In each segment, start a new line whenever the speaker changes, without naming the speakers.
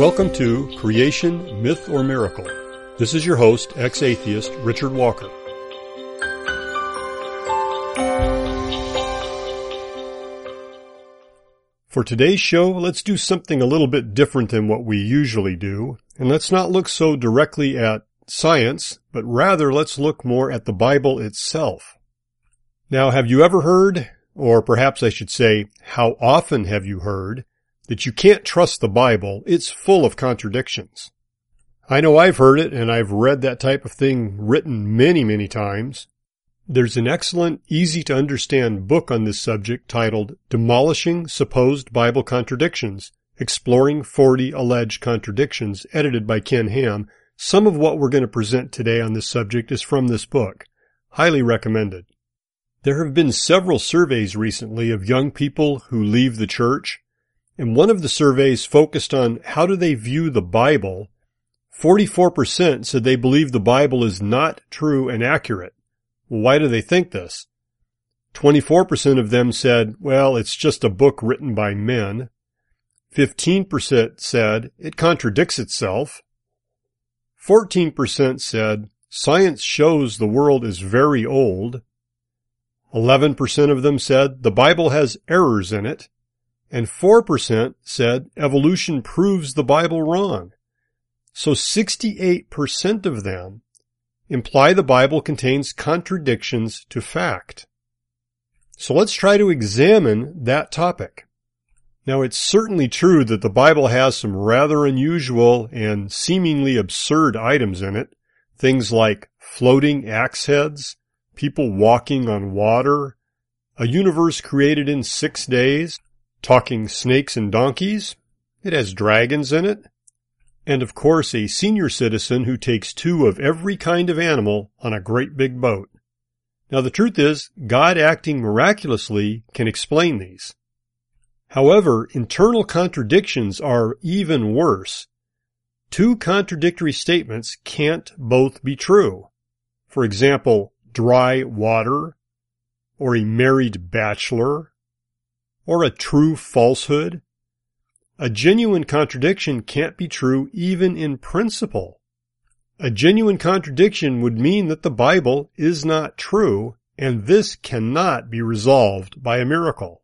Welcome to Creation, Myth or Miracle. This is your host, ex-atheist Richard Walker. For today's show, let's do something a little bit different than what we usually do, and let's not look so directly at science, but rather let's look more at the Bible itself. Now, have you ever heard, or perhaps I should say, how often have you heard, that you can't trust the Bible? It's full of contradictions. I know I've heard it and I've read that type of thing written many, many times. There's an excellent, easy to understand book on this subject titled Demolishing Supposed Bible Contradictions, Exploring 40 Alleged Contradictions, edited by Ken Ham. Some of what we're going to present today on this subject is from this book. Highly recommended. There have been several surveys recently of young people who leave the church, and one of the surveys focused on how do they view the Bible. 44% said they believe the Bible is not true and accurate. Why do they think this? 24% of them said, well, it's just a book written by men. 15% said it contradicts itself. 14% said science shows the world is very old. 11% of them said the Bible has errors in it, and 4% said evolution proves the Bible wrong. So 68% of them imply the Bible contains contradictions to fact. So let's try to examine that topic. Now it's certainly true that the Bible has some rather unusual and seemingly absurd items in it. Things like floating axe heads, people walking on water, a universe created in six days, talking snakes and donkeys. It has dragons in it. And of course a senior citizen who takes two of every kind of animal on a great big boat. Now the truth is, God acting miraculously can explain these. However, internal contradictions are even worse. Two contradictory statements can't both be true. For example, dry water, or a married bachelor, or a true falsehood. A genuine contradiction can't be true even in principle. A genuine contradiction would mean that the Bible is not true, and this cannot be resolved by a miracle.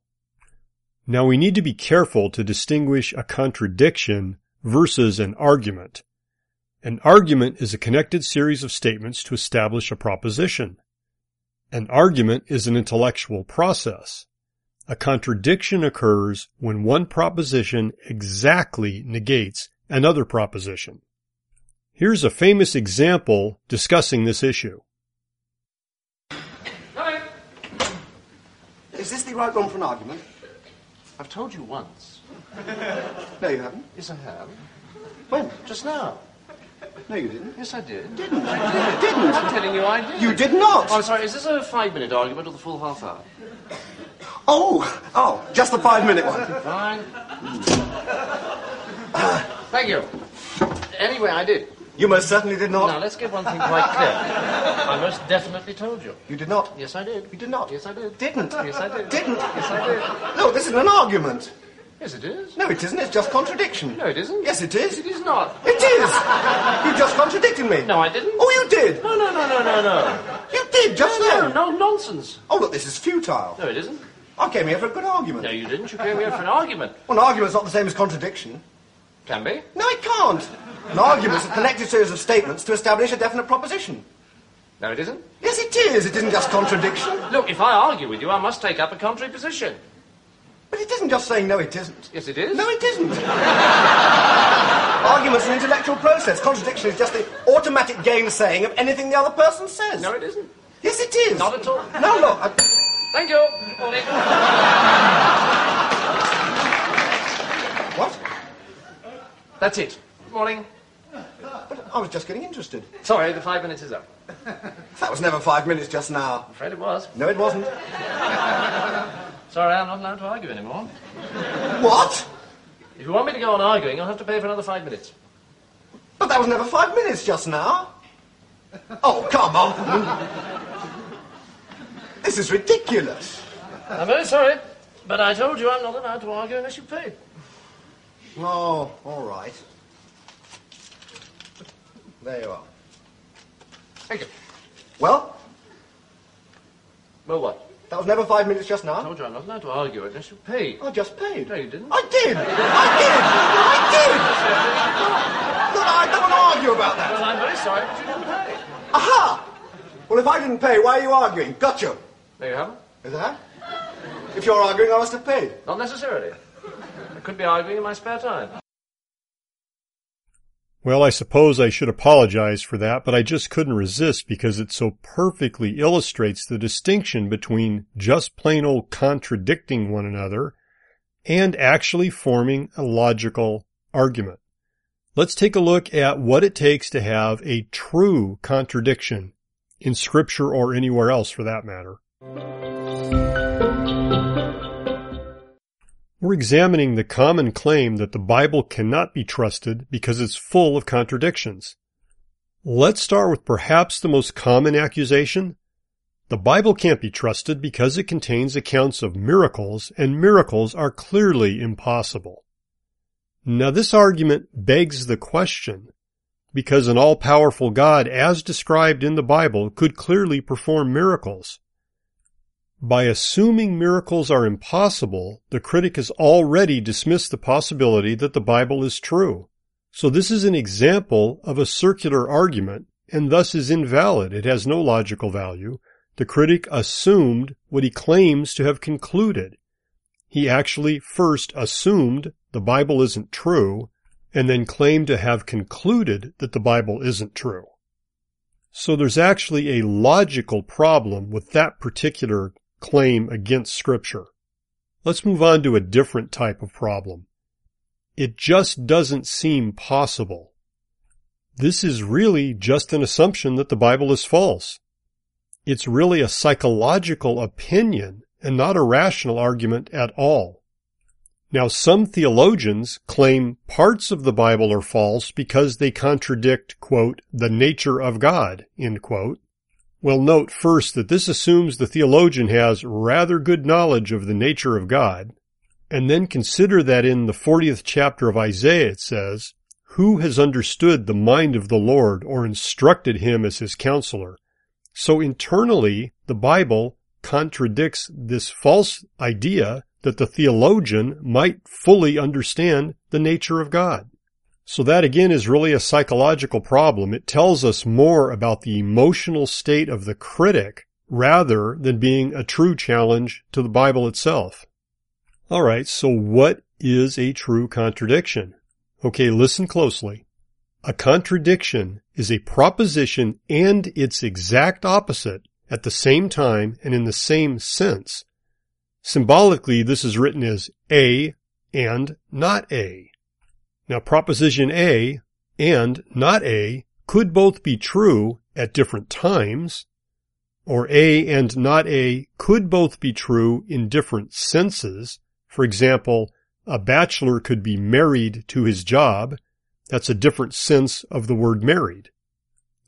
Now we need to be careful to distinguish a contradiction versus an argument. An argument is a connected series of statements to establish a proposition. An argument is an intellectual process. A contradiction occurs when one proposition exactly negates another proposition. Here's a famous example discussing this issue.
Is this the right room for an argument?
I've told you once.
No, you haven't.
Yes, I have.
When?
Just now.
No, you didn't.
Yes, I did.
Didn't. You didn't.
I'm telling you I did.
You did not.
Oh, I'm sorry, is this a five-minute argument or the full half hour?
Oh, oh, just the five-minute one.
Fine. Thank you. Anyway, I did.
You most certainly did not.
Now, let's get one thing quite clear. I most definitely told you.
You did not.
Yes, I did.
You did not.
Yes, I did.
Didn't.
Yes, I did.
Didn't.
Yes, I did.
No, this isn't an argument.
Yes, it is.
No, it isn't. It's just contradiction.
No, it isn't.
Yes, it is.
It is not.
It is. You just contradicted me.
No, I didn't.
Oh, you did.
No, no, no, no, no, no.
You did just
No,
then.
no, nonsense.
Oh, look, this is futile.
No, it isn't.
I came here for a good argument.
No, you didn't. You came here for an argument.
Well, an argument's not the same as contradiction.
Can be.
No, it can't. An argument's a connected series of statements to establish a definite proposition.
No, it isn't.
Yes, it is. It isn't just contradiction.
Look, if I argue with you, I must take up a contrary position.
But it isn't just saying no, it isn't.
Yes, it is.
No, it isn't. Argument's an intellectual process. Contradiction is just the automatic gainsaying of anything the other person says.
No, it isn't.
Yes, it is.
Not at all.
No, look. I...
Thank you. Morning.
What?
That's it. Morning.
But I was just getting interested.
Sorry, the five minutes is up.
That was never five minutes just now.
I'm afraid it was.
No, it wasn't.
Sorry, I'm not allowed to argue anymore.
What?
If you want me to go on arguing, I'll have to pay for another five minutes.
But that was never five minutes just now. Oh, come on. This is ridiculous.
I'm very sorry, but I told you I'm not allowed to argue unless you pay.
Oh, all right. There you are.
Thank you.
Well,
Well, what?
that was never five minutes just now.
I told you I'm not allowed to argue unless you pay.
I just paid.
No, you didn't.
I did. I did. I did. No, no, I don't want to argue about
Well,
that.
I'm very sorry, but you didn't pay.
Aha! Well, if I didn't pay, why are you arguing? Gotcha.
There you have it.
Is that? If you're arguing, I must have paid.
Not necessarily. I could be arguing in my spare time.
Well, I suppose I should apologize for that, but I just couldn't resist because it so perfectly illustrates the distinction between just plain old contradicting one another and actually forming a logical argument. Let's take a look at what it takes to have a true contradiction in scripture or anywhere else for that matter. We're examining the common claim that the Bible cannot be trusted because it's full of contradictions. Let's start with perhaps the most common accusation. The Bible can't be trusted because it contains accounts of miracles, and miracles are clearly impossible. Now this argument begs the question, because an all-powerful God, as described in the Bible, could clearly perform miracles. By assuming miracles are impossible, the critic has already dismissed the possibility that the Bible is true. So this is an example of a circular argument and thus is invalid. It has no logical value. The critic assumed what he claims to have concluded. He actually first assumed the Bible isn't true and then claimed to have concluded that the Bible isn't true. So there's actually a logical problem with that particular claim against scripture. Let's move on to a different type of problem. It just doesn't seem possible. This is really just an assumption that the Bible is false. It's really a psychological opinion and not a rational argument at all. Now some theologians claim parts of the Bible are false because they contradict, quote, the nature of God, end quote. Well, note first that this assumes the theologian has rather good knowledge of the nature of God, and then consider that in the 40th chapter of Isaiah it says, Who has understood the mind of the Lord or instructed him as his counselor? So internally, the Bible contradicts this false idea that the theologian might fully understand the nature of God. So that again is really a psychological problem. It tells us more about the emotional state of the critic rather than being a true challenge to the Bible itself. Alright, so what is a true contradiction? Okay, listen closely. A contradiction is a proposition and its exact opposite at the same time and in the same sense. Symbolically, this is written as A and not A. Now, proposition A and not A could both be true at different times, or A and not A could both be true in different senses. For example, a bachelor could be married to his job. That's a different sense of the word married.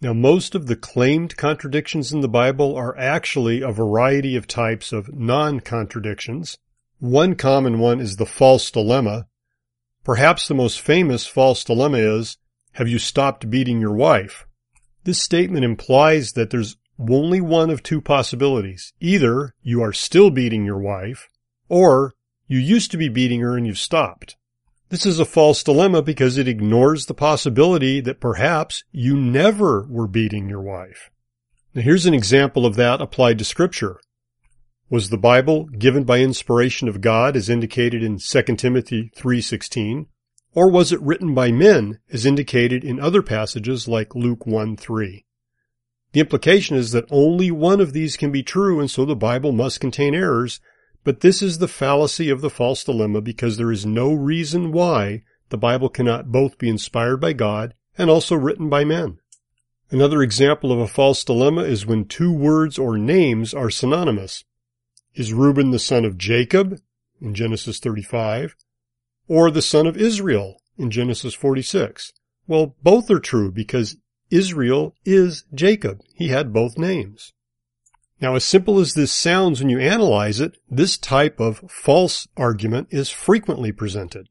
Now, most of the claimed contradictions in the Bible are actually a variety of types of non-contradictions. One common one is the false dilemma. Perhaps the most famous false dilemma is, have you stopped beating your wife? This statement implies that there's only one of two possibilities. Either you are still beating your wife, or you used to be beating her and you've stopped. This is a false dilemma because it ignores the possibility that perhaps you never were beating your wife. Now here's an example of that applied to scripture. Was the Bible given by inspiration of God as indicated in 2 Timothy 3:16 or was it written by men as indicated in other passages like Luke 1:3? The implication is that only one of these can be true and so the Bible must contain errors but this is the fallacy of the false dilemma because there is no reason why the Bible cannot both be inspired by God and also written by men. Another example of a false dilemma is when two words or names are synonymous. Is Reuben the son of Jacob in Genesis 35 or the son of Israel in Genesis 46? Well, both are true because Israel is Jacob. He had both names. Now, as simple as this sounds when you analyze it, this type of false argument is frequently presented.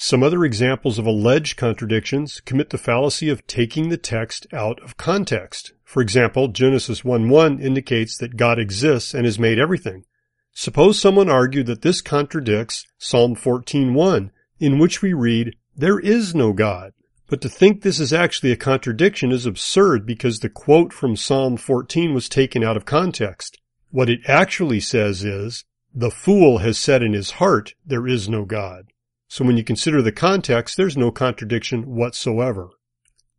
Some other examples of alleged contradictions commit the fallacy of taking the text out of context. For example, Genesis 1-1 indicates that God exists and has made everything. Suppose someone argued that this contradicts Psalm 14.1, in which we read, There is no God. But to think this is actually a contradiction is absurd because the quote from Psalm 14 was taken out of context. What it actually says is, the fool has said in his heart, there is no God. So when you consider the context, there's no contradiction whatsoever.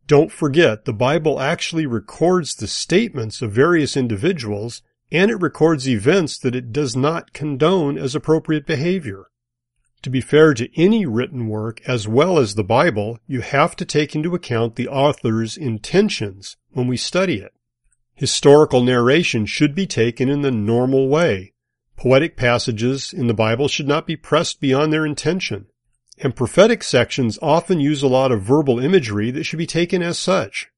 Don't forget, the Bible actually records the statements of various individuals and it records events that it does not condone as appropriate behavior. To be fair to any written work as well as the Bible, you have to take into account the author's intentions when we study it. Historical narration should be taken in the normal way. Poetic passages in the Bible should not be pressed beyond their intention. And prophetic sections often use a lot of verbal imagery that should be taken as such.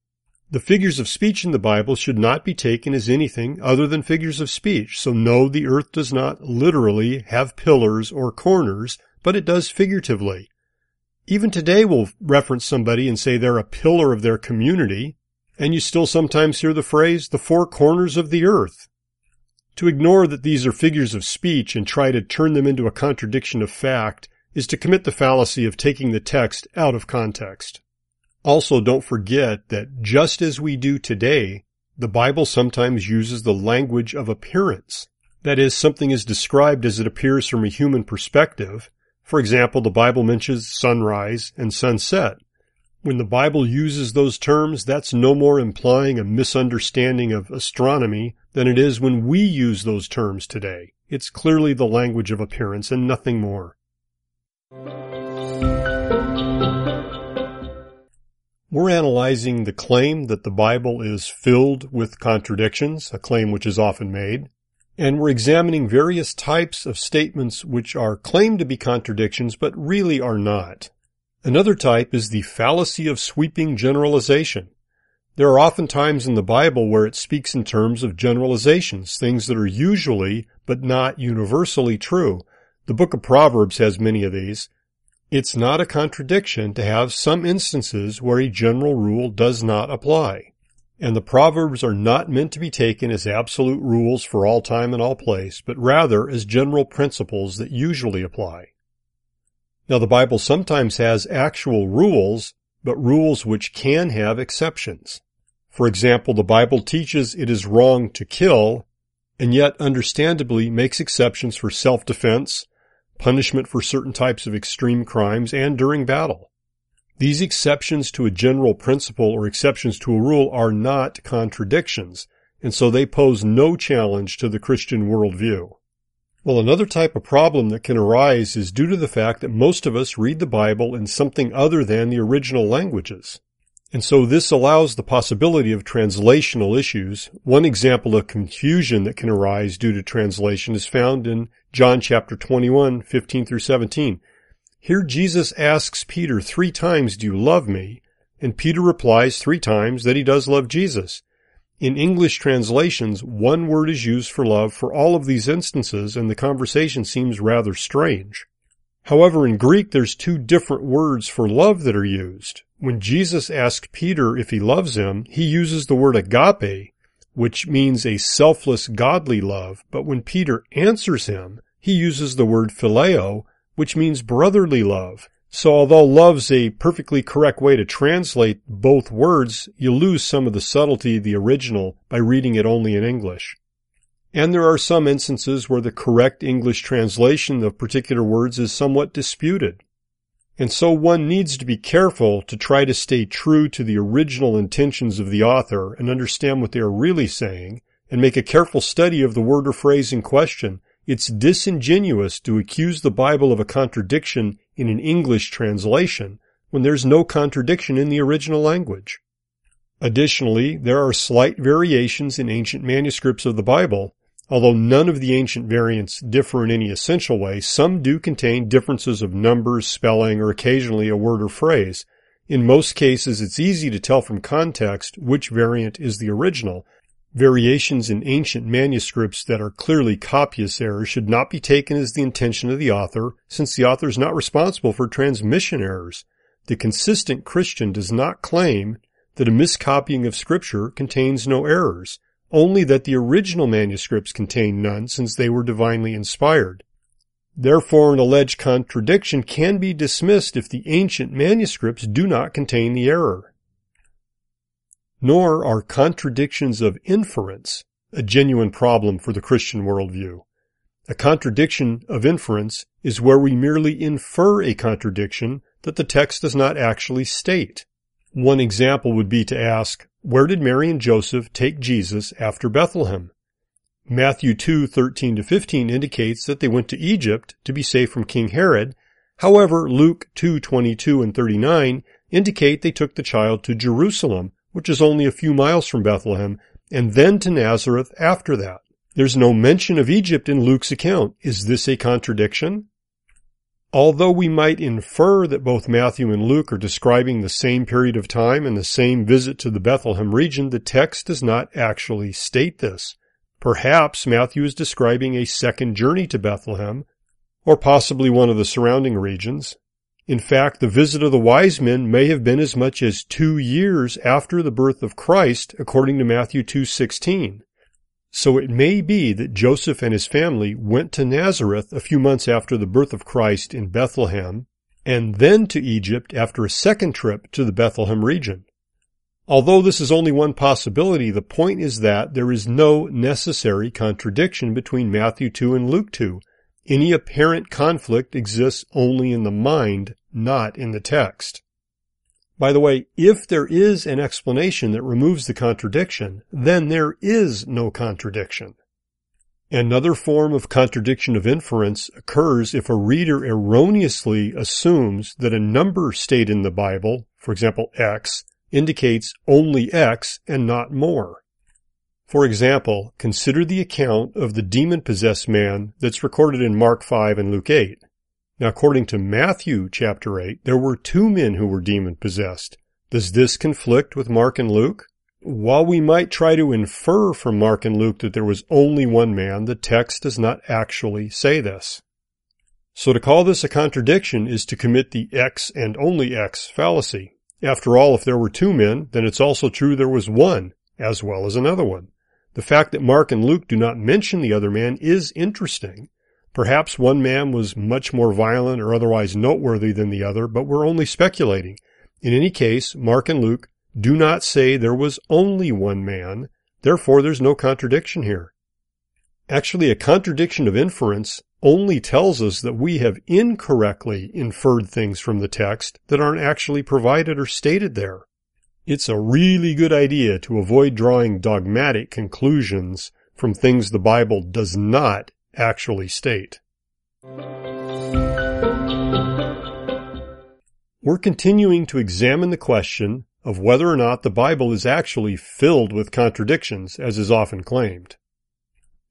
The figures of speech in the Bible should not be taken as anything other than figures of speech. So no, the earth does not literally have pillars or corners, but it does figuratively. Even today we'll reference somebody and say they're a pillar of their community, and you still sometimes hear the phrase, the four corners of the earth. To ignore that these are figures of speech and try to turn them into a contradiction of fact is to commit the fallacy of taking the text out of context. Also, don't forget that just as we do today, the Bible sometimes uses the language of appearance. That is, something is described as it appears from a human perspective. For example, the Bible mentions sunrise and sunset. When the Bible uses those terms, that's no more implying a misunderstanding of astronomy than it is when we use those terms today. It's clearly the language of appearance and nothing more. We're analyzing the claim that the Bible is filled with contradictions, a claim which is often made, and we're examining various types of statements which are claimed to be contradictions but really are not. Another type is the fallacy of sweeping generalization. There are often times in the Bible where it speaks in terms of generalizations, things that are usually but not universally true. The book of Proverbs has many of these. It's not a contradiction to have some instances where a general rule does not apply. And the Proverbs are not meant to be taken as absolute rules for all time and all place, but rather as general principles that usually apply. Now the Bible sometimes has actual rules, but rules which can have exceptions. For example, the Bible teaches it is wrong to kill, and yet understandably makes exceptions for self-defense, punishment for certain types of extreme crimes, and during battle. These exceptions to a general principle or exceptions to a rule are not contradictions, and so they pose no challenge to the Christian worldview. Well, another type of problem that can arise is due to the fact that most of us read the Bible in something other than the original languages. And so this allows the possibility of translational issues. One example of confusion that can arise due to translation is found in John chapter 21, 15 through 17. Here Jesus asks Peter three times, do you love me? And Peter replies three times that he does love Jesus. In English translations, one word is used for love for all of these instances, and the conversation seems rather strange. However, in Greek, there's two different words for love that are used. When Jesus asks Peter if he loves him, he uses the word agape, which means a selfless godly love, but when Peter answers him, he uses the word phileo, which means brotherly love. So although love's a perfectly correct way to translate both words, you lose some of the subtlety of the original by reading it only in English. And there are some instances where the correct English translation of particular words is somewhat disputed. And so one needs to be careful to try to stay true to the original intentions of the author and understand what they are really saying and make a careful study of the word or phrase in question. It's disingenuous to accuse the Bible of a contradiction in an English translation when there's no contradiction in the original language. Additionally, there are slight variations in ancient manuscripts of the Bible. Although none of the ancient variants differ in any essential way, some do contain differences of numbers, spelling, or occasionally a word or phrase. In most cases, it's easy to tell from context which variant is the original, Variations in ancient manuscripts that are clearly copyist errors should not be taken as the intention of the author, since the author is not responsible for transmission errors. The consistent Christian does not claim that a miscopying of scripture contains no errors, only that the original manuscripts contain none since they were divinely inspired. Therefore, an alleged contradiction can be dismissed if the ancient manuscripts do not contain the error nor are contradictions of inference a genuine problem for the Christian worldview. A contradiction of inference is where we merely infer a contradiction that the text does not actually state. One example would be to ask, where did Mary and Joseph take Jesus after Bethlehem? Matthew 2:13 to 15 indicates that they went to Egypt to be safe from King Herod. However, Luke 2:22 and 39 indicate they took the child to Jerusalem which is only a few miles from Bethlehem, and then to Nazareth after that. There's no mention of Egypt in Luke's account. Is this a contradiction? Although we might infer that both Matthew and Luke are describing the same period of time and the same visit to the Bethlehem region, the text does not actually state this. Perhaps Matthew is describing a second journey to Bethlehem, or possibly one of the surrounding regions, in fact, the visit of the wise men may have been as much as two years after the birth of Christ, according to Matthew 2.16. So it may be that Joseph and his family went to Nazareth a few months after the birth of Christ in Bethlehem, and then to Egypt after a second trip to the Bethlehem region. Although this is only one possibility, the point is that there is no necessary contradiction between Matthew 2 and Luke 2, any apparent conflict exists only in the mind, not in the text. By the way, if there is an explanation that removes the contradiction, then there is no contradiction. Another form of contradiction of inference occurs if a reader erroneously assumes that a number stated in the Bible, for example X, indicates only X and not more. For example, consider the account of the demon-possessed man that's recorded in Mark 5 and Luke 8. Now, according to Matthew chapter 8, there were two men who were demon-possessed. Does this conflict with Mark and Luke? While we might try to infer from Mark and Luke that there was only one man, the text does not actually say this. So to call this a contradiction is to commit the X and only X fallacy. After all, if there were two men, then it's also true there was one, as well as another one. The fact that Mark and Luke do not mention the other man is interesting. Perhaps one man was much more violent or otherwise noteworthy than the other, but we're only speculating. In any case, Mark and Luke do not say there was only one man, therefore there's no contradiction here. Actually, a contradiction of inference only tells us that we have incorrectly inferred things from the text that aren't actually provided or stated there. It's a really good idea to avoid drawing dogmatic conclusions from things the Bible does not actually state. We're continuing to examine the question of whether or not the Bible is actually filled with contradictions, as is often claimed.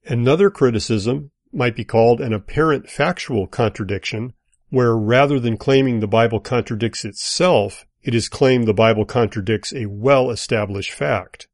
Another criticism might be called an apparent factual contradiction, where rather than claiming the Bible contradicts itself, it is claimed the Bible contradicts a well-established fact.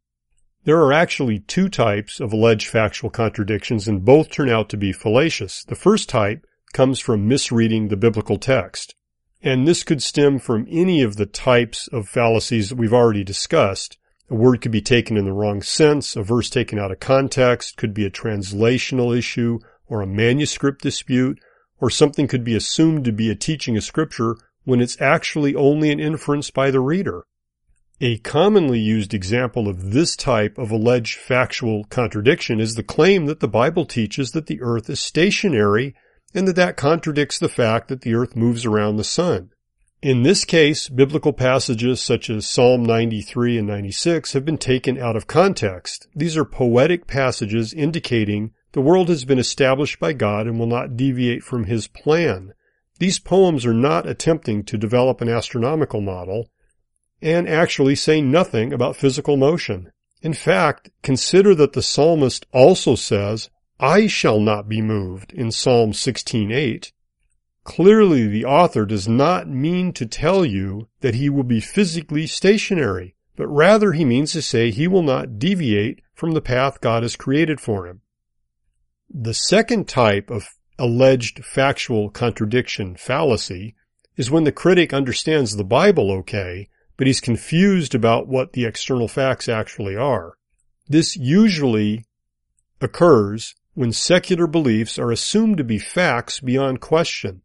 There are actually two types of alleged factual contradictions and both turn out to be fallacious. The first type comes from misreading the biblical text. And this could stem from any of the types of fallacies that we've already discussed. A word could be taken in the wrong sense, a verse taken out of context, could be a translational issue or a manuscript dispute, or something could be assumed to be a teaching of scripture when it's actually only an inference by the reader. A commonly used example of this type of alleged factual contradiction is the claim that the Bible teaches that the earth is stationary and that that contradicts the fact that the earth moves around the sun. In this case, biblical passages such as Psalm 93 and 96 have been taken out of context. These are poetic passages indicating the world has been established by God and will not deviate from his plan. These poems are not attempting to develop an astronomical model and actually say nothing about physical motion. In fact, consider that the psalmist also says, I shall not be moved in Psalm 16:8. Clearly the author does not mean to tell you that he will be physically stationary, but rather he means to say he will not deviate from the path God has created for him. The second type of alleged factual contradiction fallacy is when the critic understands the Bible okay, but he's confused about what the external facts actually are. This usually occurs when secular beliefs are assumed to be facts beyond question.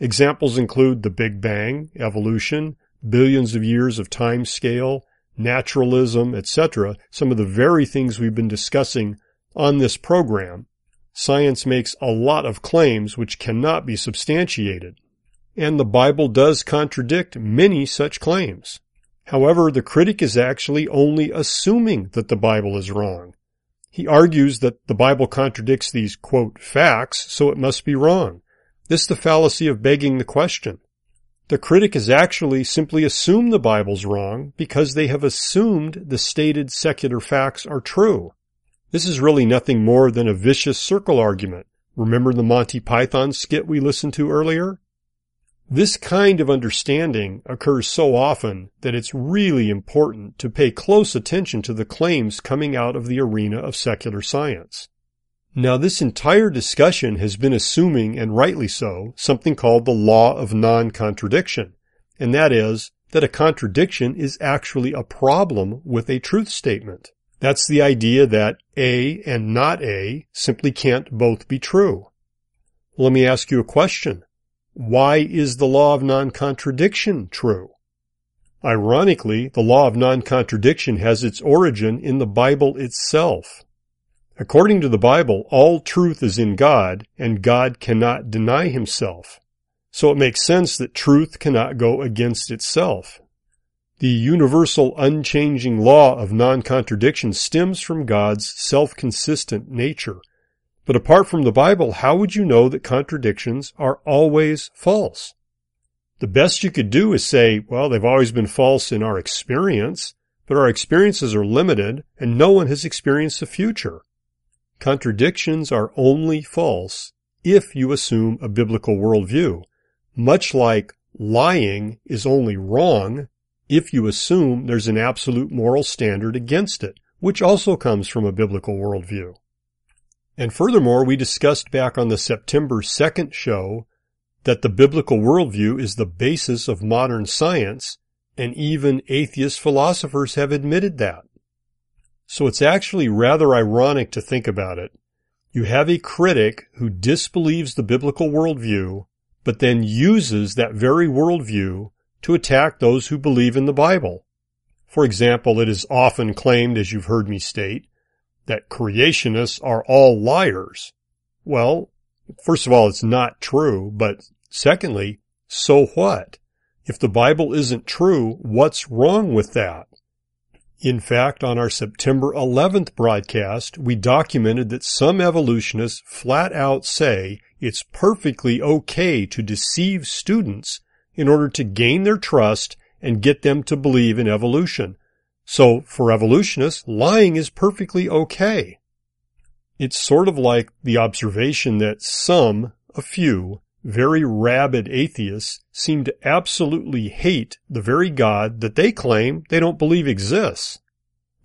Examples include the Big Bang, evolution, billions of years of time scale, naturalism, etc., some of the very things we've been discussing on this program. Science makes a lot of claims which cannot be substantiated. And the Bible does contradict many such claims. However, the critic is actually only assuming that the Bible is wrong. He argues that the Bible contradicts these, quote, facts, so it must be wrong. This is the fallacy of begging the question. The critic has actually simply assumed the Bible's wrong because they have assumed the stated secular facts are true. This is really nothing more than a vicious circle argument. Remember the Monty Python skit we listened to earlier? This kind of understanding occurs so often that it's really important to pay close attention to the claims coming out of the arena of secular science. Now this entire discussion has been assuming, and rightly so, something called the law of non-contradiction, and that is that a contradiction is actually a problem with a truth statement. That's the idea that A and not A simply can't both be true. Let me ask you a question. Why is the law of non-contradiction true? Ironically, the law of non-contradiction has its origin in the Bible itself. According to the Bible, all truth is in God, and God cannot deny himself. So it makes sense that truth cannot go against itself. The universal unchanging law of non-contradiction stems from God's self-consistent nature. But apart from the Bible, how would you know that contradictions are always false? The best you could do is say, well, they've always been false in our experience, but our experiences are limited and no one has experienced the future. Contradictions are only false if you assume a biblical worldview, much like lying is only wrong if you assume there's an absolute moral standard against it, which also comes from a biblical worldview. And furthermore, we discussed back on the September 2nd show that the biblical worldview is the basis of modern science, and even atheist philosophers have admitted that. So it's actually rather ironic to think about it. You have a critic who disbelieves the biblical worldview, but then uses that very worldview to attack those who believe in the Bible. For example, it is often claimed, as you've heard me state, that creationists are all liars. Well, first of all, it's not true, but secondly, so what? If the Bible isn't true, what's wrong with that? In fact, on our September 11th broadcast, we documented that some evolutionists flat out say it's perfectly okay to deceive students in order to gain their trust and get them to believe in evolution. So for evolutionists, lying is perfectly okay. It's sort of like the observation that some, a few, very rabid atheists seem to absolutely hate the very God that they claim they don't believe exists.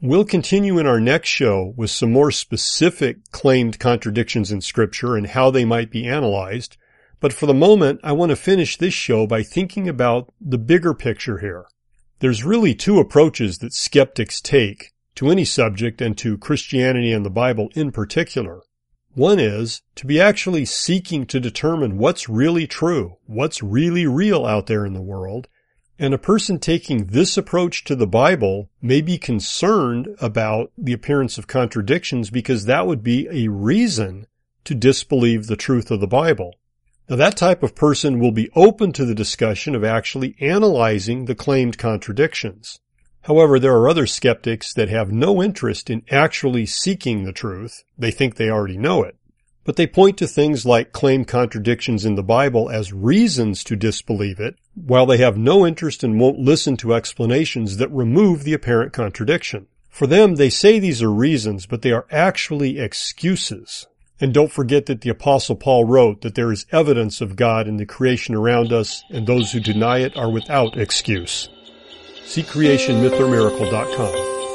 We'll continue in our next show with some more specific claimed contradictions in scripture and how they might be analyzed. But for the moment, I want to finish this show by thinking about the bigger picture here. There's really two approaches that skeptics take to any subject and to Christianity and the Bible in particular. One is to be actually seeking to determine what's really true, what's really real out there in the world. And a person taking this approach to the Bible may be concerned about the appearance of contradictions because that would be a reason to disbelieve the truth of the Bible. Now that type of person will be open to the discussion of actually analyzing the claimed contradictions. However, there are other skeptics that have no interest in actually seeking the truth. They think they already know it. But they point to things like claimed contradictions in the Bible as reasons to disbelieve it, while they have no interest and won't listen to explanations that remove the apparent contradiction. For them, they say these are reasons, but they are actually excuses. And don't forget that the apostle Paul wrote that there is evidence of God in the creation around us, and those who deny it are without excuse. See creationmythormiracle.com.